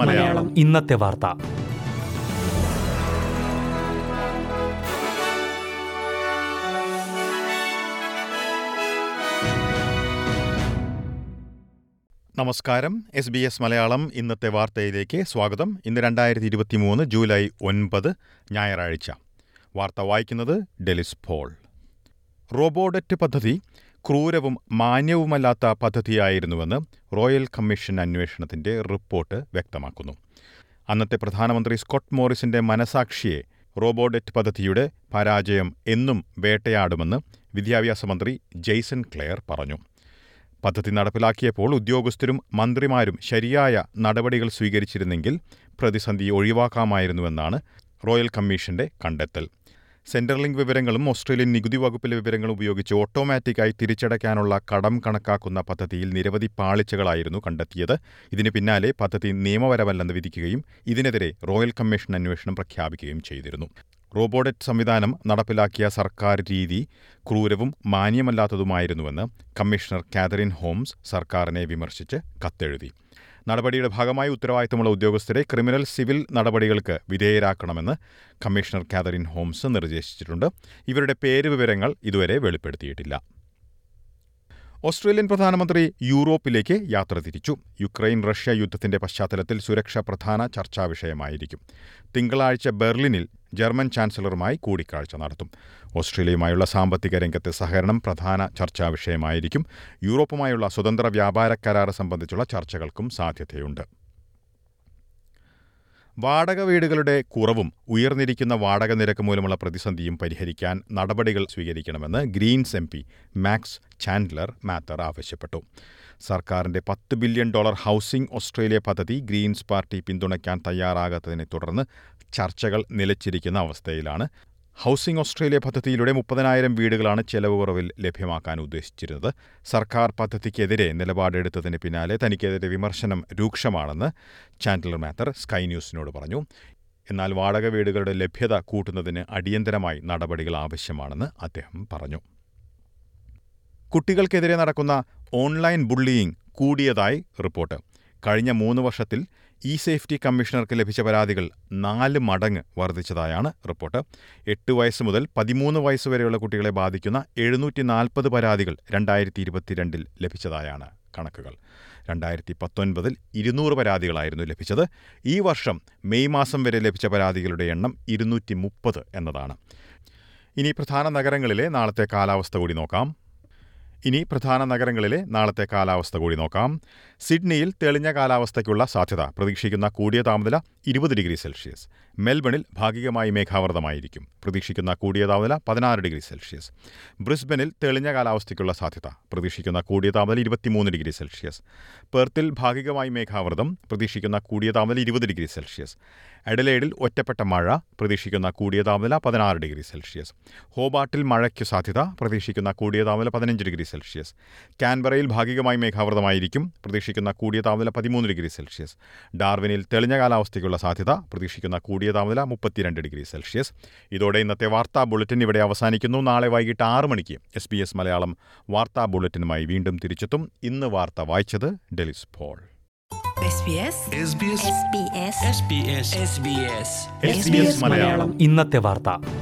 മലയാളം. ഇന്നത്തെ വാർത്ത. നമസ്കാരം. എസ് ബി എസ് മലയാളം ഇന്നത്തെ വാർത്തയിലേക്ക് സ്വാഗതം. ഇന്ന് രണ്ടായിരത്തി ഇരുപത്തി മൂന്ന് ജൂലൈ ഒൻപത് ഞായറാഴ്ച. വാർത്ത വായിക്കുന്നത് ഡെലിസ് പോൾ. റോബോഡറ്റ് പദ്ധതി ക്രൂരവും മാന്യവുമല്ലാത്ത പദ്ധതിയായിരുന്നുവെന്ന് റോയൽ കമ്മീഷൻ അന്വേഷണത്തിന്റെ റിപ്പോർട്ട് വ്യക്തമാക്കുന്നു. അന്നത്തെ പ്രധാനമന്ത്രി സ്കോട്ട് മോറിസിന്റെ മനസാക്ഷിയെ റോബോഡറ്റ് പദ്ധതിയുടെ പരാജയം എന്നും വേട്ടയാടുമെന്ന് വിദ്യാഭ്യാസ മന്ത്രി ജെയ്സൺ ക്ലെയർ പറഞ്ഞു. പദ്ധതി നടപ്പിലാക്കിയപ്പോൾ ഉദ്യോഗസ്ഥരും മന്ത്രിമാരും ശരിയായ നടപടികൾ സ്വീകരിച്ചിരുന്നെങ്കിൽ പ്രതിസന്ധി ഒഴിവാക്കാമായിരുന്നുവെന്നാണ് റോയൽ കമ്മീഷന്റെ കണ്ടെത്തൽ. സെൻട്രൽ ലിങ്ക് വിവരങ്ങളും ഓസ്ട്രേലിയൻ നികുതി വകുപ്പിലെ വിവരങ്ങളും ഉപയോഗിച്ച് ഓട്ടോമാറ്റിക്കായി തിരിച്ചടയ്ക്കാനുള്ള കടം കണക്കാക്കുന്ന പദ്ധതിയിൽ നിരവധി പാളിച്ചകളായിരുന്നു കണ്ടെത്തിയത്. ഇതിന് പിന്നാലെ പദ്ധതി നിയമപരമല്ലെന്ന് വിധിക്കുകയും ഇതിനെതിരെ റോയൽ കമ്മീഷൻ അന്വേഷണം പ്രഖ്യാപിക്കുകയും ചെയ്തിരുന്നു. റോബോട്ടിക് സംവിധാനം നടപ്പിലാക്കിയ സർക്കാർ രീതി ക്രൂരവും മാന്യമല്ലാത്തതുമായിരുന്നുവെന്ന് കമ്മീഷണർ കാതറിൻ ഹോംസ് സർക്കാരിനെ വിമർശിച്ച് കത്തെഴുതി. നടപടിയുടെ ഭാഗമായി ഉത്തരവാദിത്തമുള്ള ഉദ്യോഗസ്ഥരെ ക്രിമിനൽ സിവിൽ നടപടികൾക്ക് വിധേയരാക്കണമെന്ന് കമ്മീഷണർ കാതറിൻ ഹോംസ് നിർദ്ദേശിച്ചിട്ടുണ്ട്. ഇവരുടെ പേര് വിവരങ്ങൾ ഇതുവരെ വെളിപ്പെടുത്തിയിട്ടില്ല. ഓസ്ട്രേലിയൻ പ്രധാനമന്ത്രി യൂറോപ്പിലേക്ക് യാത്ര തിരിച്ചു. യുക്രൈൻ റഷ്യ യുദ്ധത്തിന്റെ പശ്ചാത്തലത്തിൽ സുരക്ഷ പ്രധാന ചർച്ചാ വിഷയമായിരിക്കും. തിങ്കളാഴ്ച ബെർലിനിൽ ജർമ്മൻ ചാൻസലറുമായി കൂടിക്കാഴ്ച നടത്തും. ഓസ്ട്രേലിയയുമായുള്ള സാമ്പത്തിക രംഗത്തെ സഹകരണം പ്രധാന ചർച്ചാ വിഷയമായിരിക്കും. യൂറോപ്പുമായുള്ള സ്വതന്ത്ര വ്യാപാര കരാർ സംബന്ധിച്ചുള്ള ചർച്ചകൾക്കും സാധ്യതയുണ്ട്. വാടക വീടുകളുടെ കുറവും ഉയർന്നിരിക്കുന്ന വാടക നിരക്ക് മൂലമുള്ള പ്രതിസന്ധിയും പരിഹരിക്കാൻ നടപടികൾ സ്വീകരിക്കണമെന്ന് Greens M Max Chandler Mather ആവശ്യപ്പെട്ടു. സർക്കാരിന്റെ പത്ത് ബില്യൺ ഡോളർ ഹൗസിംഗ് ഓസ്ട്രേലിയ പദ്ധതി ഗ്രീൻസ് പാർട്ടി പിന്തുണയ്ക്കാൻ തയ്യാറാകാത്തതിനെ തുടർന്ന് ചർച്ചകൾ നിലച്ചിരിക്കുന്ന അവസ്ഥയിലാണ്. ഹൗസിംഗ് ഓസ്ട്രേലിയ പദ്ധതിയിലൂടെ മുപ്പതിനായിരം വീടുകളാണ് ചെലവ് കുറവിൽ ലഭ്യമാക്കാൻ ഉദ്ദേശിച്ചിരുന്നത്. സർക്കാർ പദ്ധതിക്കെതിരെ നിലപാടെടുത്തതിന് പിന്നാലെ തനിക്കെതിരെ വിമർശനം രൂക്ഷമാണെന്ന് ചാൻഡലർ മാത്തർ സ്കൈ ന്യൂസിനോട് പറഞ്ഞു. എന്നാൽ വാടക വീടുകളുടെ ലഭ്യത കൂട്ടുന്നതിന് അടിയന്തരമായി നടപടികൾ ആവശ്യമാണെന്ന് അദ്ദേഹം പറഞ്ഞു. കുട്ടികൾക്കെതിരെ നടക്കുന്ന ഓൺലൈൻ ബുള്ളിയിങ് കൂടിയതായി റിപ്പോർട്ട്. കഴിഞ്ഞ മൂന്ന് വർഷത്തിൽ ഇ സേഫ്റ്റി കമ്മീഷണർക്ക് ലഭിച്ച പരാതികൾ നാല് മടങ്ങ് വർദ്ധിച്ചതായാണ് റിപ്പോർട്ട്. എട്ട് വയസ്സ് മുതൽ പതിമൂന്ന് വയസ്സ് വരെയുള്ള കുട്ടികളെ ബാധിക്കുന്ന എഴുന്നൂറ്റി നാൽപ്പത് പരാതികൾ രണ്ടായിരത്തി ഇരുപത്തിരണ്ടിൽ ലഭിച്ചതായാണ് കണക്കുകൾ. രണ്ടായിരത്തി പത്തൊൻപതിൽ ഇരുന്നൂറ് പരാതികളായിരുന്നു ലഭിച്ചത്. ഈ വർഷം മെയ് മാസം വരെ ലഭിച്ച പരാതികളുടെ എണ്ണം ഇരുന്നൂറ്റി മുപ്പത് എന്നതാണ്. ഇനി പ്രധാന നഗരങ്ങളിലെ നാളത്തെ കാലാവസ്ഥ കൂടി നോക്കാം. ഇനി പ്രധാന നഗരങ്ങളിലെ നാളത്തെ കാലാവസ്ഥ കൂടി നോക്കാം. സിഡ്നിയിൽ തെളിഞ്ഞ കാലാവസ്ഥയ്ക്കുള്ള സാധ്യത പ്രതീക്ഷിക്കുന്ന കൂടിയ താപനില ഇരുപത് ഡിഗ്രി സെൽഷ്യസ്. മെൽബണിൽ ഭാഗികമായി മേഘാവൃതമായിരിക്കും. പ്രതീക്ഷിക്കുന്ന കൂടിയ താപനില പതിനാറ് ഡിഗ്രി സെൽഷ്യസ്. ബ്രിസ്ബനിൽ തെളിഞ്ഞ കാലാവസ്ഥയ്ക്കുള്ള സാധ്യത പ്രതീക്ഷിക്കുന്ന കൂടിയ താപനില ഇരുപത്തിമൂന്ന് ഡിഗ്രി സെൽഷ്യസ്. പെർത്തിൽ ഭാഗികമായി മേഘാവൃതം പ്രതീക്ഷിക്കുന്ന കൂടിയ താപനില ഇരുപത് ഡിഗ്രി സെൽഷ്യസ്. എഡലേഡിൽ ഒറ്റപ്പെട്ട മഴ പ്രതീക്ഷിക്കുന്ന കൂടിയ താപനില പതിനാറ് ഡിഗ്രി സെൽഷ്യസ്. ഹോബാട്ടിൽ മഴയ്ക്ക് സാധ്യത പ്രതീക്ഷിക്കുന്ന കൂടിയ താപനില പതിനഞ്ച് ഡിഗ്രി സെൽഷ്യസ്. കാൻബറയിൽ ഭാഗികമായി മേഘാവൃതമായിരിക്കും പ്രതീക്ഷിക്കുന്ന കൂടിയ താപനില പതിമൂന്ന് ഡിഗ്രി സെൽഷ്യസ്. ഡാർവിനിൽ തെളിഞ്ഞ കാലാവസ്ഥയ്ക്കുള്ള സാധ്യത പ്രതീക്ഷിക്കുന്ന കൂടിയ താപനില മുപ്പത്തിരണ്ട് ഡിഗ്രി സെൽഷ്യസ്. ഇതോടെ ഇന്നത്തെ വാർത്താ ബുള്ളറ്റിൻ ഇവിടെ അവസാനിക്കുന്നു. നാളെ വൈകിട്ട് ആറ് മണിക്ക് എസ് ബി എസ് മലയാളം വാർത്താ ബുള്ളറ്റിനുമായി വീണ്ടും തിരിച്ചെത്തും. ഇന്ന് വാർത്ത വായിച്ചത് ഡെലിസ് പോൾ. ഇന്നത്തെ വാർത്ത.